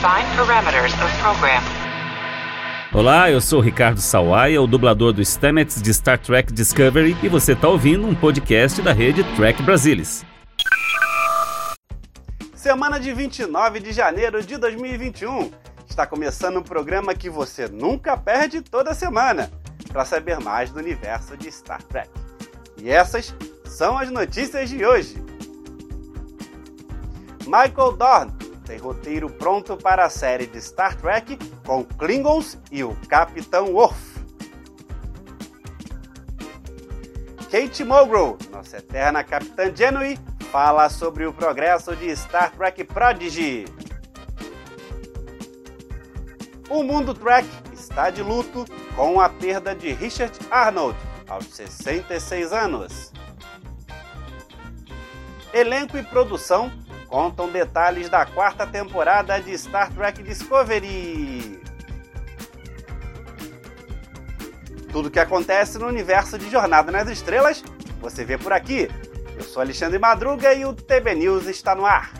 Define parameters of program. Olá, eu sou Ricardo Sawaia, o dublador do Stamets de Star Trek Discovery, e você está ouvindo um podcast da rede Trek Brasilis. Semana de 29 de janeiro de 2021. Está começando um programa que você nunca perde toda semana para saber mais do universo de Star Trek. E essas são as notícias de hoje. Michael Dorn tem roteiro pronto para a série de Star Trek com Klingons e o Capitão Worf. Kate Mulgrew, nossa eterna Capitã Genui, fala sobre o progresso de Star Trek Prodigy. O mundo Trek está de luto com a perda de Richard Arnold aos 66 anos. Elenco e produção contam detalhes da quarta temporada de Star Trek Discovery. Tudo o que acontece no universo de Jornada nas Estrelas, você vê por aqui. Eu sou Alexandre Madruga e o TB News está no ar.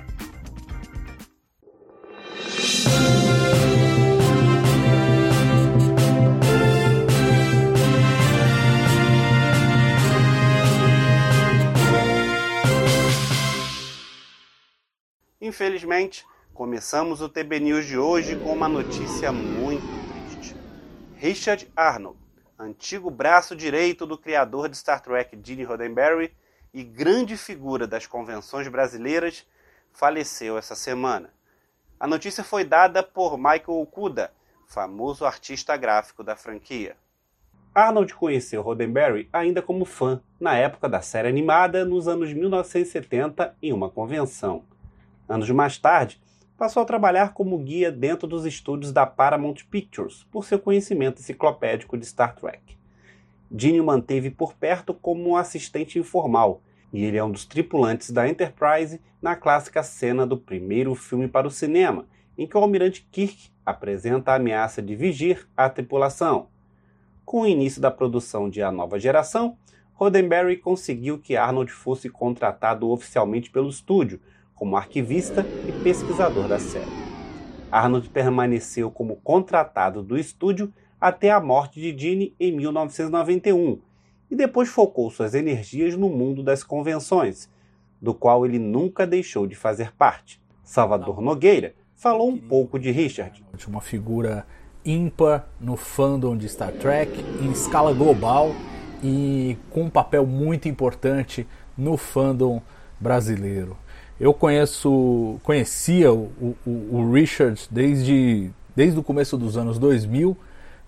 Infelizmente, começamos o TB News de hoje com uma notícia muito triste. Richard Arnold, antigo braço direito do criador de Star Trek Gene Roddenberry e grande figura das convenções brasileiras, faleceu essa semana. A notícia foi dada por Michael Okuda, famoso artista gráfico da franquia. Arnold conheceu Roddenberry ainda como fã, na época da série animada, nos anos 1970, em uma convenção. Anos mais tarde, passou a trabalhar como guia dentro dos estúdios da Paramount Pictures, por seu conhecimento enciclopédico de Star Trek. Gene o manteve por perto como um assistente informal, e ele é um dos tripulantes da Enterprise na clássica cena do primeiro filme para o cinema, em que o almirante Kirk apresenta a ameaça de vigir à tripulação. Com o início da produção de A Nova Geração, Roddenberry conseguiu que Arnold fosse contratado oficialmente pelo estúdio, como arquivista e pesquisador da série. Arnold permaneceu como contratado do estúdio até a morte de Gene em 1991 e depois focou suas energias no mundo das convenções, do qual ele nunca deixou de fazer parte. Salvador Nogueira falou um pouco de Richard. Uma figura ímpar no fandom de Star Trek, em escala global e com um papel muito importante no fandom brasileiro. Eu conheço, conhecia o, o, o, Richard desde, desde o começo dos anos 2000.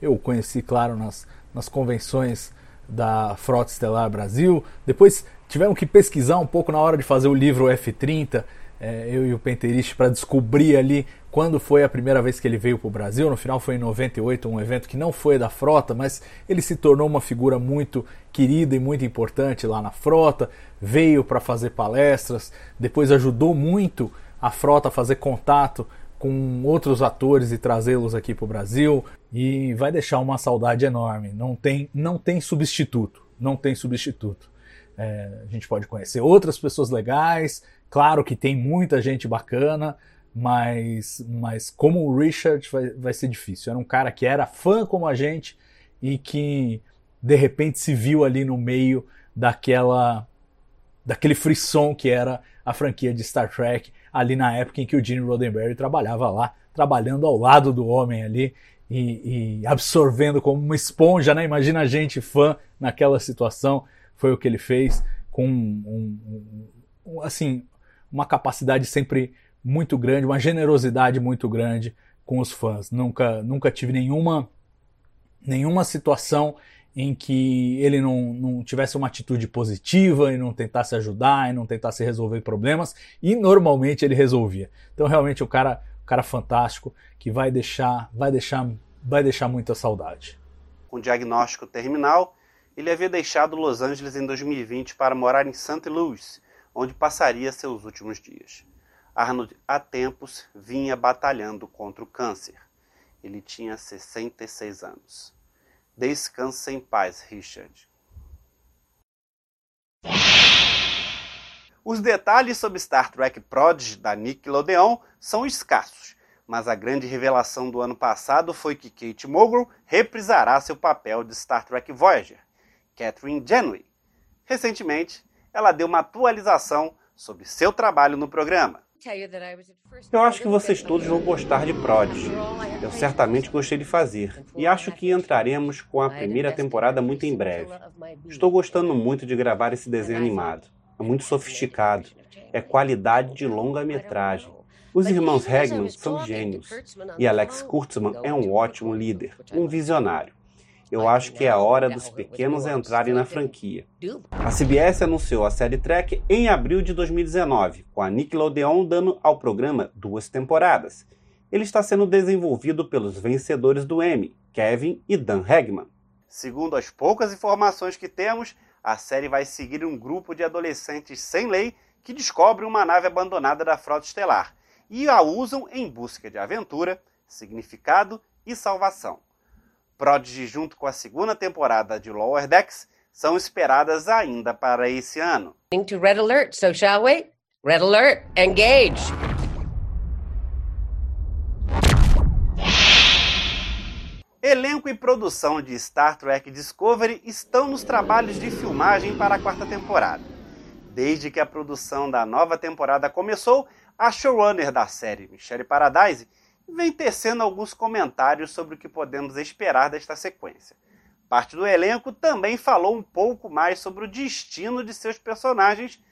Eu conheci, claro, nas, nas convenções da Frota Estelar Brasil. Depois tivemos que pesquisar um pouco na hora de fazer o livro F30 é, eu e o Penteriste para descobrir ali quando foi a primeira vez que ele veio para o Brasil. No final foi em 98, um evento que não foi da frota, mas ele se tornou uma figura muito querida e muito importante lá na frota. Veio para fazer palestras, depois ajudou muito a frota a fazer contato com outros atores e trazê-los aqui para o Brasil e vai deixar uma saudade enorme. Não tem, não tem substituto, não tem substituto. É, a gente pode conhecer outras pessoas legais, Claro que tem muita gente bacana, mas, mas como o Richard vai, vai ser difícil. Era um cara que era fã como a gente e que de repente se viu ali no meio daquela daquele frisson que era a franquia de Star Trek ali na época em que o Gene Roddenberry trabalhava lá, trabalhando ao lado do homem ali e, e absorvendo como uma esponja, né? Imagina a gente fã naquela situação, foi o que ele fez com um, um, um assim uma capacidade sempre muito grande, uma generosidade muito grande com os fãs. Nunca, nunca tive nenhuma, nenhuma situação em que ele não, não tivesse uma atitude positiva e não tentasse ajudar e não tentasse resolver problemas e normalmente ele resolvia. Então realmente o cara, o cara fantástico que vai deixar, vai deixar, vai deixar muita saudade. Com diagnóstico terminal, ele havia deixado Los Angeles em 2020 para morar em St. Louis onde passaria seus últimos dias. Arnold há tempos vinha batalhando contra o câncer. Ele tinha 66 anos. Descanse em paz, Richard. Os detalhes sobre Star Trek Prodigy da Nickelodeon são escassos, mas a grande revelação do ano passado foi que Kate Mulgrew reprisará seu papel de Star Trek Voyager, Catherine Janeway. Recentemente, ela deu uma atualização sobre seu trabalho no programa. Eu acho que vocês todos vão gostar de Prodigy. Eu certamente gostei de fazer. E acho que entraremos com a primeira temporada muito em breve. Estou gostando muito de gravar esse desenho animado. É muito sofisticado. É qualidade de longa-metragem. Os irmãos Hagman são gênios. E Alex Kurtzman é um ótimo líder, um visionário eu acho que é a hora dos pequenos entrarem na franquia. A CBS anunciou a série Trek em abril de 2019, com a Nickelodeon dando ao programa duas temporadas. Ele está sendo desenvolvido pelos vencedores do Emmy, Kevin e Dan Hagman. Segundo as poucas informações que temos, a série vai seguir um grupo de adolescentes sem lei que descobrem uma nave abandonada da frota estelar e a usam em busca de aventura, significado e salvação. Prodigy junto com a segunda temporada de Lower Decks são esperadas ainda para esse ano. To red alert, so shall we? Red alert, engage. Elenco e produção de Star Trek Discovery estão nos trabalhos de filmagem para a quarta temporada. Desde que a produção da nova temporada começou, a showrunner da série, Michelle Paradise, vem tecendo alguns comentários sobre o que podemos esperar desta sequência. Parte do elenco também falou um pouco mais sobre o destino de seus personagens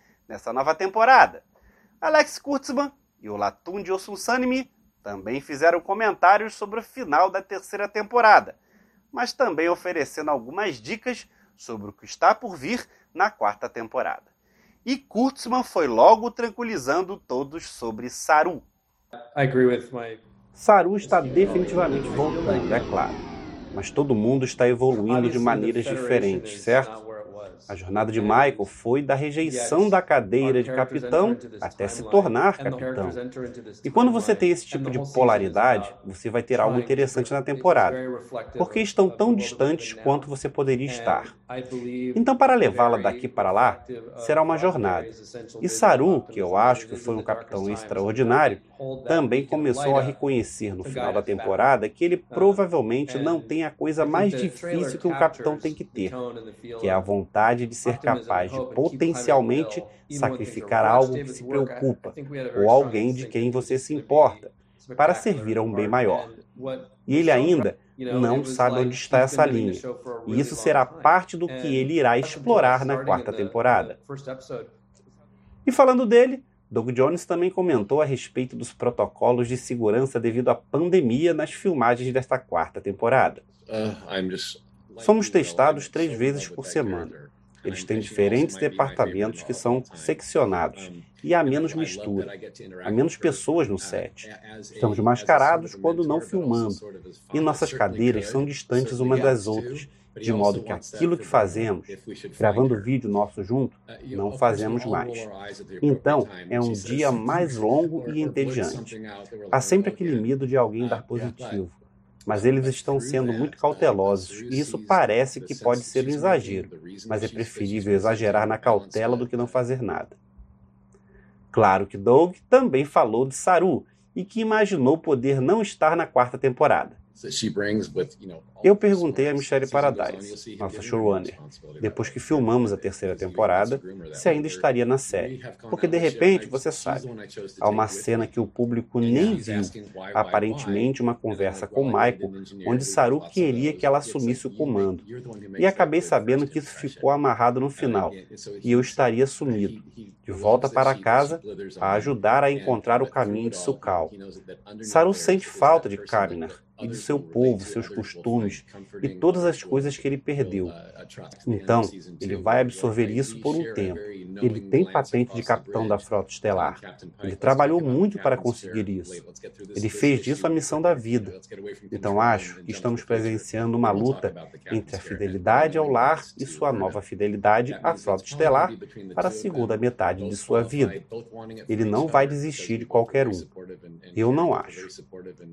Saru está definitivamente voltando, é claro. Mas todo mundo está evoluindo de maneiras diferentes, certo? A jornada de Michael foi da rejeição da cadeira de capitão até se tornar capitão. E quando você tem esse tipo de polaridade, você vai ter algo interessante na temporada, porque estão tão distantes quanto você poderia estar. Então, para levá-la daqui para lá, será uma jornada. E Saru, que eu acho que foi um capitão extraordinário, também começou a reconhecer no final da temporada que ele provavelmente não tem a coisa mais difícil que um capitão tem que ter, que é a vontade de ser capaz de potencialmente sacrificar algo que se preocupa ou alguém de quem você se importa para servir a um bem maior. E ele ainda não sabe onde está essa linha. E isso será parte do que ele irá explorar na quarta temporada. E falando dele, Doug Jones também comentou a respeito dos protocolos de segurança devido à pandemia nas filmagens desta quarta temporada. Uh, Somos testados três vezes por semana. Eles têm diferentes departamentos que são seccionados. E há menos mistura, há menos pessoas no set. Estamos mascarados quando não filmando e nossas cadeiras são distantes umas das outras, de modo que aquilo que fazemos, gravando vídeo nosso junto, não fazemos mais. Então, é um dia mais longo e entediante. Há sempre aquele medo de alguém dar positivo mas eles estão sendo muito cautelosos e isso parece que pode ser um exagero, mas é preferível exagerar na cautela do que não fazer nada. Claro que Doug também falou de Saru e que imaginou poder não estar na quarta temporada. Eu perguntei a Michelle Paradise, nossa showrunner, depois que filmamos a terceira temporada, se ainda estaria na série. Porque de repente, você sabe, há uma cena que o público nem viu, aparentemente uma conversa com Michael, onde Saru queria que ela assumisse o comando. E acabei sabendo que isso ficou amarrado no final, e eu estaria sumido, de volta para casa, a ajudar a encontrar o caminho de Sukal. Saru sente falta de Kaminar e de seu povo, seus costumes e todas as coisas que ele perdeu. Então, ele vai absorver isso por um tempo. Ele tem patente de capitão da frota estelar. Ele trabalhou muito para conseguir isso. Ele fez disso a missão da vida. Então, acho que estamos presenciando uma luta entre a fidelidade ao lar e sua nova fidelidade à frota estelar para a segunda metade de sua vida. Ele não vai desistir de qualquer um. Eu não acho.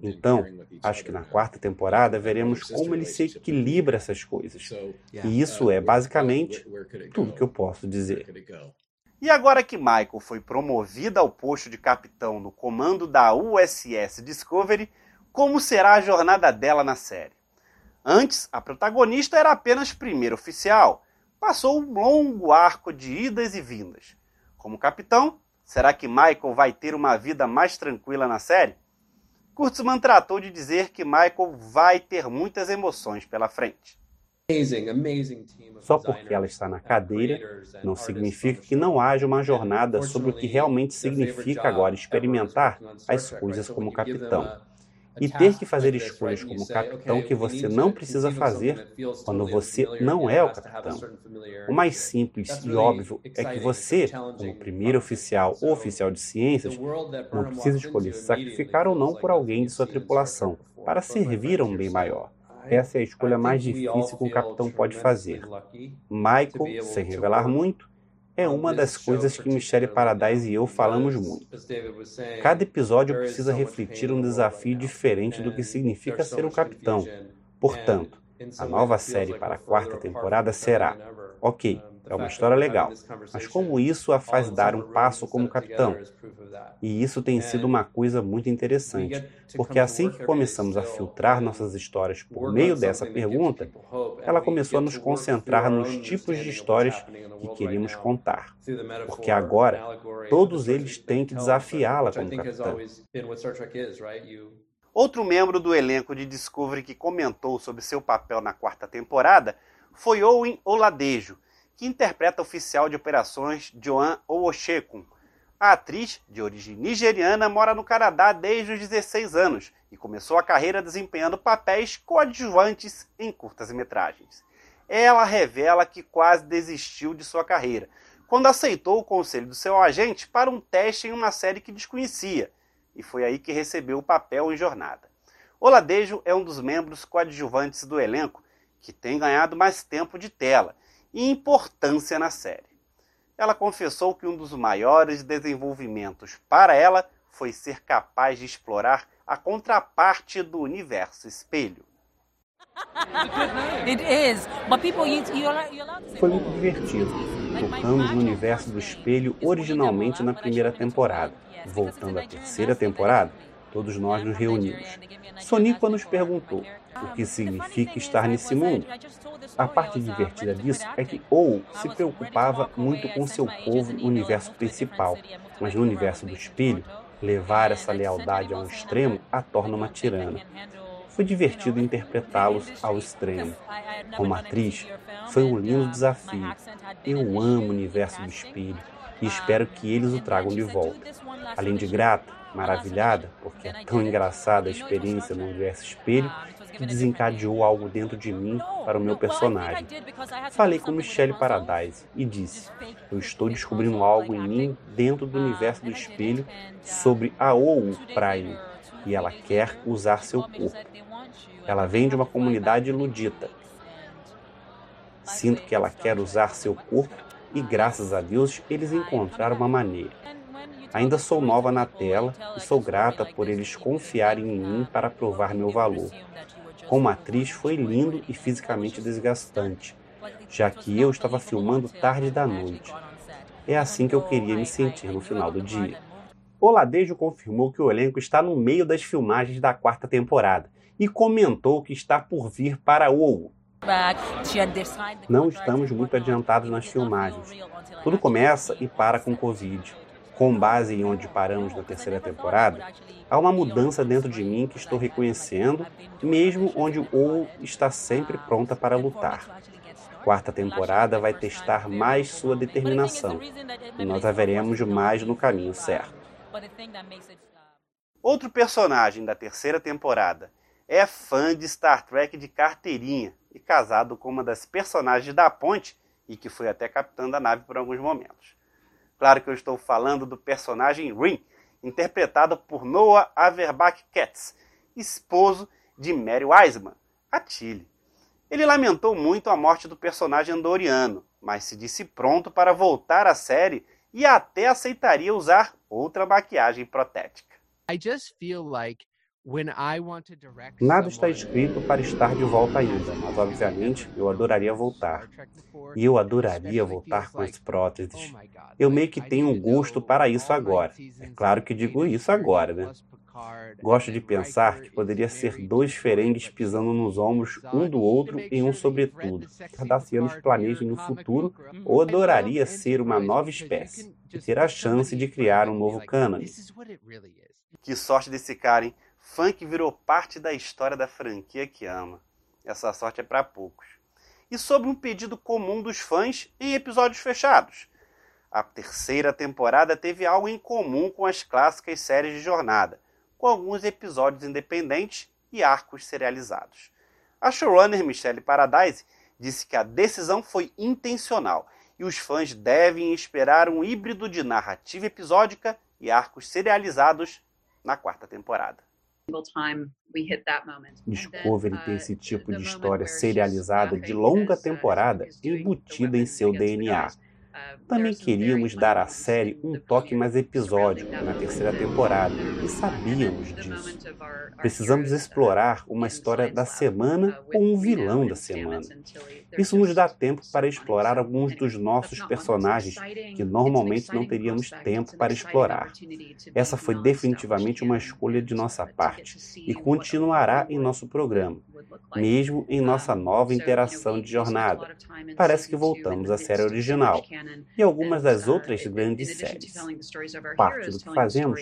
Então, acho que na quarta temporada, veremos como ele se equilibra essas coisas. E isso é basicamente tudo que eu posso dizer. E agora que Michael foi promovida ao posto de capitão no comando da USS Discovery, como será a jornada dela na série? Antes, a protagonista era apenas primeiro oficial, passou um longo arco de idas e vindas. Como capitão, será que Michael vai ter uma vida mais tranquila na série? Kurtzman tratou de dizer que Michael vai ter muitas emoções pela frente. Só porque ela está na cadeira, não significa que não haja uma jornada sobre o que realmente significa agora experimentar as coisas como capitão. E ter que fazer escolhas como capitão que você não precisa fazer quando você não é o capitão. O mais simples e óbvio é que você, como primeiro oficial ou oficial de ciências, não precisa escolher se sacrificar ou não por alguém de sua tripulação para servir a um bem maior. Essa é a escolha mais difícil que um capitão pode fazer. Michael, sem revelar muito, é uma das coisas que Michelle Paradise e eu falamos muito. Cada episódio precisa refletir um desafio diferente do que significa ser um capitão. Portanto, a nova série para a quarta temporada será: ok, é uma história legal, mas como isso a faz dar um passo como capitão? E isso tem sido uma coisa muito interessante, porque assim que começamos a filtrar nossas histórias por meio dessa pergunta, ela começou a nos concentrar nos tipos de histórias que queríamos contar. Porque agora, todos eles têm que desafiá-la como capitão. Outro membro do elenco de Discovery que comentou sobre seu papel na quarta temporada foi Owen Oladejo, que interpreta a oficial de operações Joan Owoshekun. A atriz, de origem nigeriana, mora no Canadá desde os 16 anos e começou a carreira desempenhando papéis coadjuvantes em curtas-metragens. Ela revela que quase desistiu de sua carreira, quando aceitou o conselho do seu agente para um teste em uma série que desconhecia, e foi aí que recebeu o papel em Jornada. Oladejo é um dos membros coadjuvantes do elenco que tem ganhado mais tempo de tela e importância na série. Ela confessou que um dos maiores desenvolvimentos para ela foi ser capaz de explorar a contraparte do universo espelho. Foi muito divertido. Tocamos no universo do espelho originalmente na primeira temporada. Voltando à terceira temporada, todos nós nos reunimos. Sonico nos perguntou: o que significa estar nesse mundo. A parte divertida disso é que Ou se preocupava muito com seu povo no universo principal, mas no universo do espelho, levar essa lealdade a um extremo a torna uma tirana. Foi divertido interpretá-los ao extremo. Como atriz, foi um lindo desafio. Eu amo o universo do espelho e espero que eles o tragam de volta. Além de grata, maravilhada, porque é tão engraçada a experiência no universo espelho, que desencadeou algo dentro de mim para o meu personagem. Falei com Michelle Paradise e disse: Eu estou descobrindo algo em mim dentro do universo do espelho sobre a OU Prime e ela quer usar seu corpo. Ela vem de uma comunidade ludita. Sinto que ela quer usar seu corpo e, graças a Deus, eles encontraram uma maneira. Ainda sou nova na tela e sou grata por eles confiarem em mim para provar meu valor. Como atriz, foi lindo e fisicamente desgastante, já que eu estava filmando tarde da noite. É assim que eu queria me sentir no final do dia. Oladejo confirmou que o elenco está no meio das filmagens da quarta temporada e comentou que está por vir para o não estamos muito adiantados nas filmagens. Tudo começa e para com Covid com base em onde paramos na terceira temporada, há uma mudança dentro de mim que estou reconhecendo, mesmo onde OU está sempre pronta para lutar. Quarta temporada vai testar mais sua determinação e nós a veremos mais no caminho certo. Outro personagem da terceira temporada é fã de Star Trek de carteirinha e casado com uma das personagens da ponte e que foi até capitã da nave por alguns momentos. Claro que eu estou falando do personagem Rin, interpretado por Noah Averbach Katz, esposo de Mary Wiseman, a Tilly. Ele lamentou muito a morte do personagem andoriano, mas se disse pronto para voltar à série e até aceitaria usar outra maquiagem protética. I just feel like Nada está escrito para estar de volta ainda, mas obviamente eu adoraria voltar. E eu adoraria voltar com as próteses. Eu meio que tenho um gosto para isso agora. É claro que digo isso agora, né? Gosto de pensar que poderia ser dois ferengues pisando nos ombros um do outro em um sobretudo. Cardassianos planejem no futuro ou adoraria ser uma nova espécie e ter a chance de criar um novo cânone. Que sorte desse cara, hein? Funk virou parte da história da franquia que ama. Essa sorte é para poucos. E sobre um pedido comum dos fãs em episódios fechados. A terceira temporada teve algo em comum com as clássicas séries de jornada com alguns episódios independentes e arcos serializados. A showrunner Michelle Paradise disse que a decisão foi intencional e os fãs devem esperar um híbrido de narrativa episódica e arcos serializados na quarta temporada. Discovery tem esse tipo de história serializada de longa temporada embutida em seu DNA também queríamos dar à série um toque mais episódico na terceira temporada e sabíamos disso. Precisamos explorar uma história da semana ou um vilão da semana. Isso nos dá tempo para explorar alguns dos nossos personagens que normalmente não teríamos tempo para explorar. Essa foi definitivamente uma escolha de nossa parte e continuará em nosso programa, mesmo em nossa nova interação de jornada. Parece que voltamos à série original e algumas das outras grandes séries. Parte do que fazemos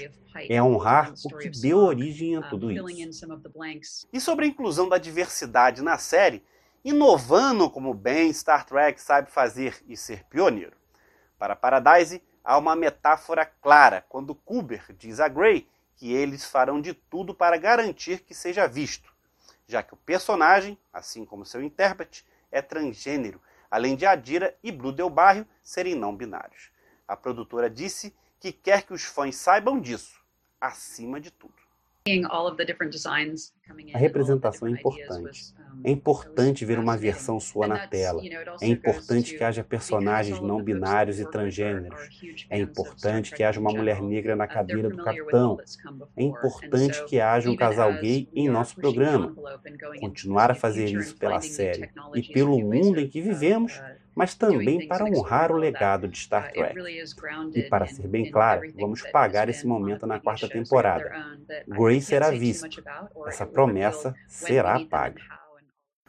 é honrar o que deu origem a tudo isso. E sobre a inclusão da diversidade na série, inovando como bem Star Trek sabe fazer e ser pioneiro. Para Paradise, há uma metáfora clara quando Kuber diz a Grey que eles farão de tudo para garantir que seja visto, já que o personagem, assim como seu intérprete, é transgênero além de Adira e Blue Del Barrio serem não binários. A produtora disse que quer que os fãs saibam disso, acima de tudo. A representação é importante. É importante ver uma versão sua na tela. É importante que haja personagens não binários e transgêneros. É importante que haja uma mulher negra na cadeira do capitão. É importante que haja um casal gay em nosso programa. Continuar a fazer isso pela série e pelo mundo em que vivemos mas também para honrar o legado de Star Trek. E para ser bem claro, vamos pagar esse momento na quarta temporada. Grace será vista. Essa promessa será paga.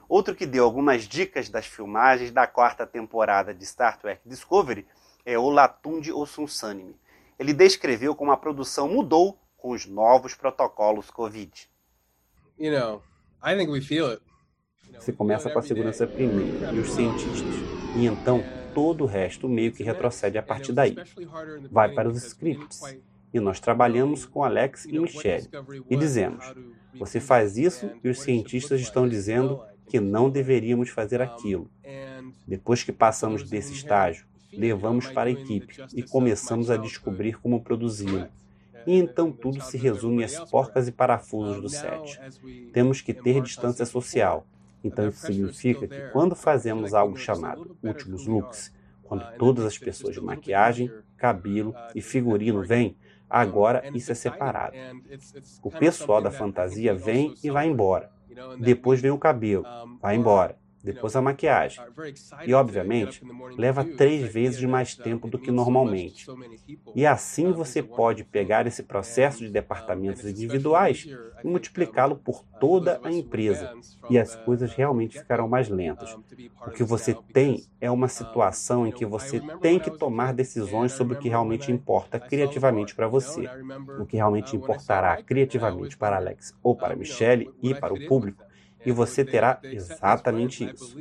Outro que deu algumas dicas das filmagens da quarta temporada de Star Trek Discovery é o Latunde Osunsanime. Ele descreveu como a produção mudou com os novos protocolos Covid. You know, I think we feel it. Você começa com a segurança primeiro e os cientistas. E então todo o resto meio que retrocede a partir daí. Vai para os scripts. E nós trabalhamos com Alex e Michelle e dizemos: você faz isso e os cientistas estão dizendo que não deveríamos fazer aquilo. Depois que passamos desse estágio, levamos para a equipe e começamos a descobrir como produzi-lo. E então tudo se resume às porcas e parafusos do set. Temos que ter distância social, então isso significa que quando fazemos algo chamado últimos looks, quando todas as pessoas de maquiagem, cabelo e figurino vêm, agora isso é separado. O pessoal da fantasia vem e vai embora. Depois vem o cabelo, vai embora depois a maquiagem. E, obviamente, leva três vezes mais tempo do que normalmente. E assim você pode pegar esse processo de departamentos individuais e multiplicá-lo por toda a empresa. E as coisas realmente ficarão mais lentas. O que você tem é uma situação em que você tem que tomar decisões sobre o que realmente importa criativamente para você. O que realmente importará criativamente para Alex ou para Michelle e para o público e você terá exatamente isso.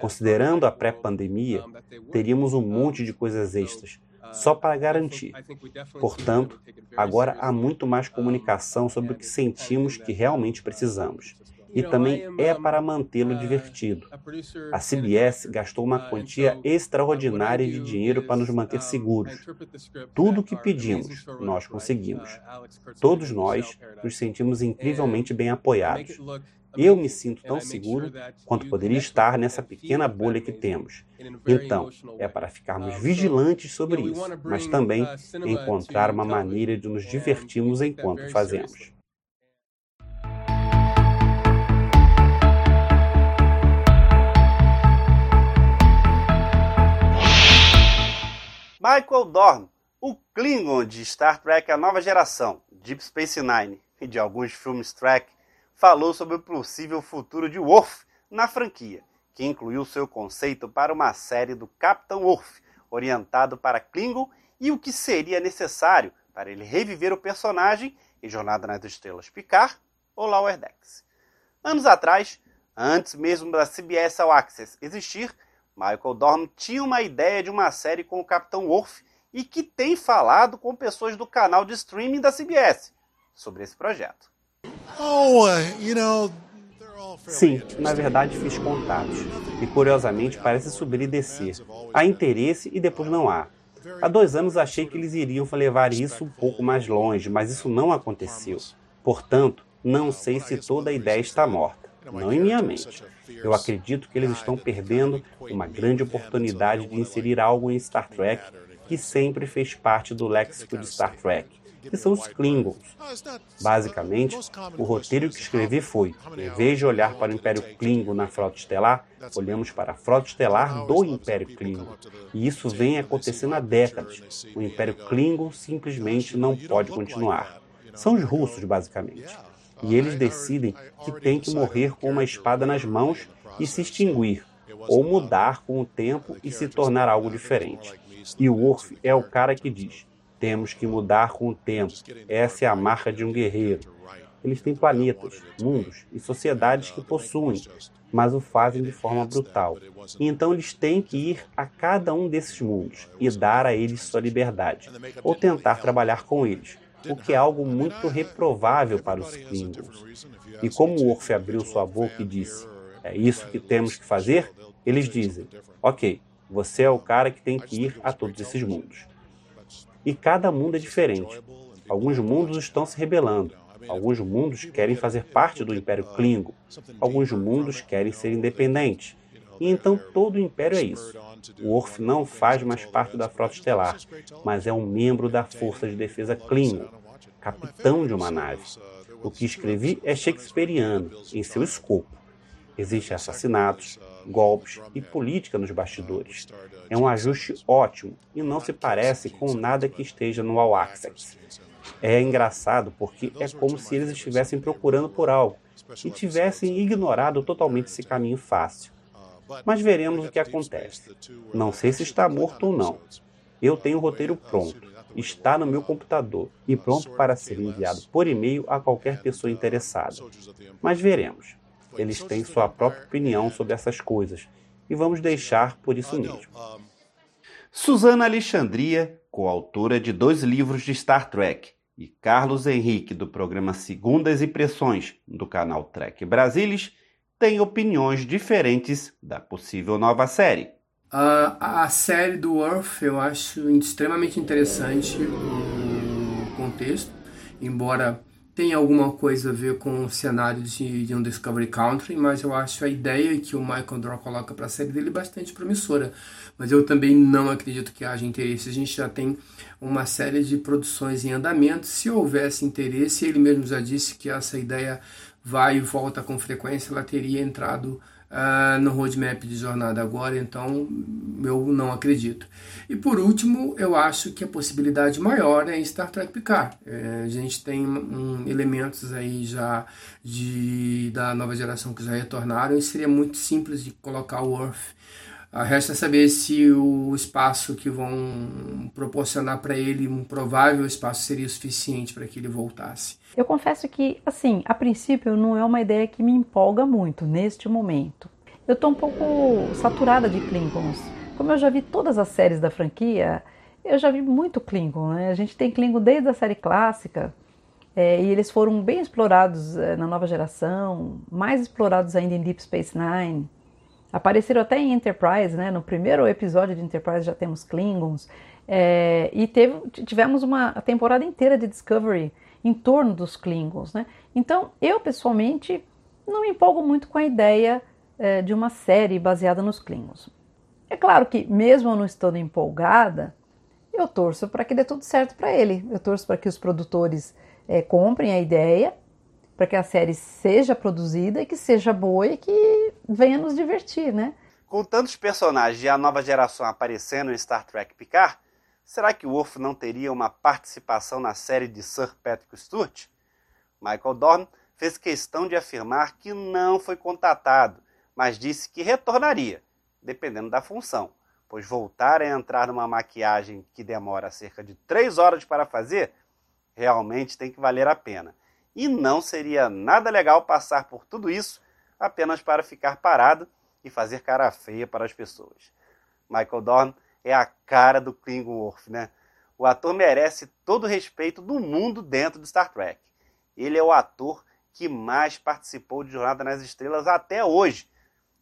Considerando a pré-pandemia, teríamos um monte de coisas extras, só para garantir. Portanto, agora há muito mais comunicação sobre o que sentimos que realmente precisamos. E também é para mantê-lo divertido. A CBS gastou uma quantia extraordinária de dinheiro para nos manter seguros. Tudo o que pedimos, nós conseguimos. Todos nós nos sentimos incrivelmente bem apoiados. Eu me sinto tão seguro quanto poderia estar nessa pequena bolha que temos. Então, é para ficarmos vigilantes sobre isso, mas também encontrar uma maneira de nos divertirmos enquanto fazemos. Michael Dorn, o Klingon de Star Trek A Nova Geração, Deep Space Nine e de alguns filmes Trek, falou sobre o possível futuro de Worf na franquia, que incluiu seu conceito para uma série do Capitão Worf, orientado para Klingon e o que seria necessário para ele reviver o personagem em Jornada nas Estrelas Picard ou Lower Decks. Anos atrás, antes mesmo da CBS All Access existir, Michael Dorn tinha uma ideia de uma série com o Capitão Worf e que tem falado com pessoas do canal de streaming da CBS sobre esse projeto. Oh, uh, you know, Sim, na verdade fiz contatos. E curiosamente parece subir e descer. Há interesse e depois não há. Há dois anos achei que eles iriam levar isso um pouco mais longe, mas isso não aconteceu. Portanto, não sei se toda a ideia está morta. Não em minha mente. Eu acredito que eles estão perdendo uma grande oportunidade de inserir algo em Star Trek que sempre fez parte do léxico de Star Trek que são os Klingons. Basicamente, o roteiro que escrevi foi: em vez de olhar para o Império Klingon na Frota Estelar, olhamos para a Frota Estelar do Império Klingon. E isso vem acontecendo há décadas. O Império Klingon simplesmente não pode continuar. São os russos, basicamente. E eles decidem que tem que morrer com uma espada nas mãos e se extinguir, ou mudar com o tempo e se tornar algo diferente. E o Worf é o cara que diz: temos que mudar com o tempo. Essa é a marca de um guerreiro. Eles têm planetas, mundos e sociedades que possuem, mas o fazem de forma brutal. E então eles têm que ir a cada um desses mundos e dar a eles sua liberdade, ou tentar trabalhar com eles, o que é algo muito reprovável para os Klingons. E como o Orfe abriu sua boca e disse: É isso que temos que fazer? Eles dizem: Ok, você é o cara que tem que ir a todos esses mundos. E cada mundo é diferente. Alguns mundos estão se rebelando. Alguns mundos querem fazer parte do Império Klingon. Alguns mundos querem ser independentes. E então todo o Império é isso. O Orf não faz mais parte da Frota Estelar, mas é um membro da Força de Defesa Klingon, capitão de uma nave. O que escrevi é shakespeariano, em seu escopo. Existem assassinatos, golpes e política nos bastidores. É um ajuste ótimo e não se parece com nada que esteja no All Access. É engraçado porque é como se eles estivessem procurando por algo e tivessem ignorado totalmente esse caminho fácil. Mas veremos o que acontece. Não sei se está morto ou não. Eu tenho o roteiro pronto, está no meu computador e pronto para ser enviado por e-mail a qualquer pessoa interessada. Mas veremos. Eles têm sua própria opinião sobre essas coisas e vamos deixar por isso mesmo. Susana Alexandria, coautora de dois livros de Star Trek, e Carlos Henrique, do programa Segundas Impressões, do canal Trek Brasilis, têm opiniões diferentes da possível nova série. Uh, a série do Earth eu acho extremamente interessante o contexto, embora tem alguma coisa a ver com o cenário de, de um Discovery Country, mas eu acho a ideia que o Michael Draw coloca para a série dele bastante promissora. Mas eu também não acredito que haja interesse. A gente já tem uma série de produções em andamento. Se houvesse interesse, ele mesmo já disse que essa ideia vai e volta com frequência, ela teria entrado uh, no roadmap de jornada agora, então eu não acredito. E por último, eu acho que a possibilidade maior é Star Trek Picard. É, a gente tem um, elementos aí já de, da nova geração que já retornaram e seria muito simples de colocar o Earth resta saber se o espaço que vão proporcionar para ele, um provável espaço, seria suficiente para que ele voltasse. Eu confesso que, assim, a princípio não é uma ideia que me empolga muito neste momento. Eu estou um pouco saturada de Klingons. Como eu já vi todas as séries da franquia, eu já vi muito Klingon. Né? A gente tem Klingon desde a série clássica, é, e eles foram bem explorados é, na nova geração, mais explorados ainda em Deep Space Nine. Apareceram até em Enterprise, né? No primeiro episódio de Enterprise já temos Klingons. É, e teve, tivemos uma temporada inteira de Discovery em torno dos Klingons, né? Então, eu pessoalmente não me empolgo muito com a ideia é, de uma série baseada nos Klingons. É claro que, mesmo eu não estando empolgada, eu torço para que dê tudo certo para ele. Eu torço para que os produtores é, comprem a ideia para que a série seja produzida e que seja boa e que venha nos divertir, né? Com tantos personagens e a nova geração aparecendo em Star Trek Picard, Será que Worf não teria uma participação na série de Sir Patrick Stewart? Michael Dorn fez questão de afirmar que não foi contatado, mas disse que retornaria, dependendo da função, pois voltar a entrar numa maquiagem que demora cerca de 3 horas para fazer realmente tem que valer a pena. E não seria nada legal passar por tudo isso apenas para ficar parado e fazer cara feia para as pessoas. Michael Dorn é a cara do Klingon Worf, né? O ator merece todo o respeito do mundo dentro de Star Trek. Ele é o ator que mais participou de Jornada nas Estrelas até hoje.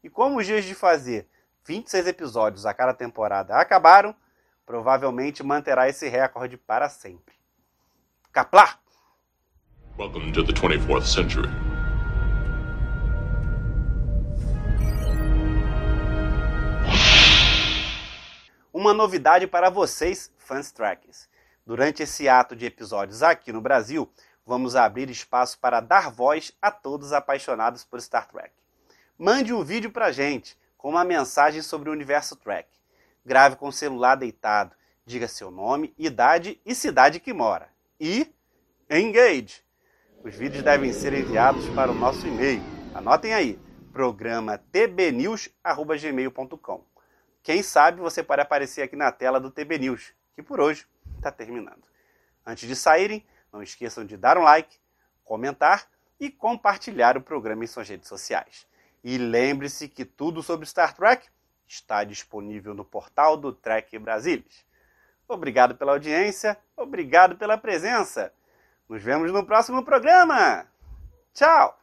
E como os dias de fazer 26 episódios a cada temporada acabaram, provavelmente manterá esse recorde para sempre. Kaplar! Welcome to the 24th century. Uma novidade para vocês, fãs tracks. Durante esse ato de episódios aqui no Brasil, vamos abrir espaço para dar voz a todos apaixonados por Star Trek. Mande um vídeo pra gente com uma mensagem sobre o universo Trek. Grave com o celular deitado, diga seu nome, idade e cidade que mora. E engage! Os vídeos devem ser enviados para o nosso e-mail. Anotem aí, programa tbnews.gmail.com. Quem sabe você pode aparecer aqui na tela do TB News, que por hoje está terminando. Antes de saírem, não esqueçam de dar um like, comentar e compartilhar o programa em suas redes sociais. E lembre-se que tudo sobre Star Trek está disponível no portal do Trek Brasilis. Obrigado pela audiência, obrigado pela presença. Nos vemos no próximo programa. Tchau!